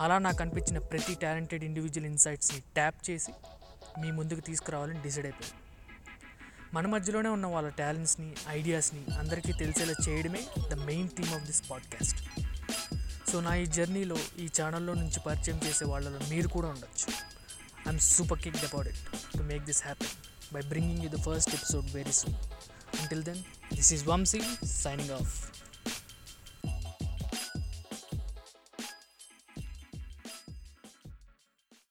అలా నాకు అనిపించిన ప్రతి టాలెంటెడ్ ఇండివిజువల్ ఇన్సైట్స్ని ట్యాప్ చేసి మీ ముందుకు తీసుకురావాలని డిసైడ్ అయిపోయింది మన మధ్యలోనే ఉన్న వాళ్ళ టాలెంట్స్ని ఐడియాస్ని అందరికీ తెలిసేలా చేయడమే the main theme of this podcast. So నా ఈ జర్నీలో ఈ ఛానల్లో నుంచి పరిచయం చేసే వాళ్ళలో మీరు కూడా ఉండొచ్చు. I'm super kick about it to make this happy by bringing you the first episode very soon. Until then this is Vamshi signing off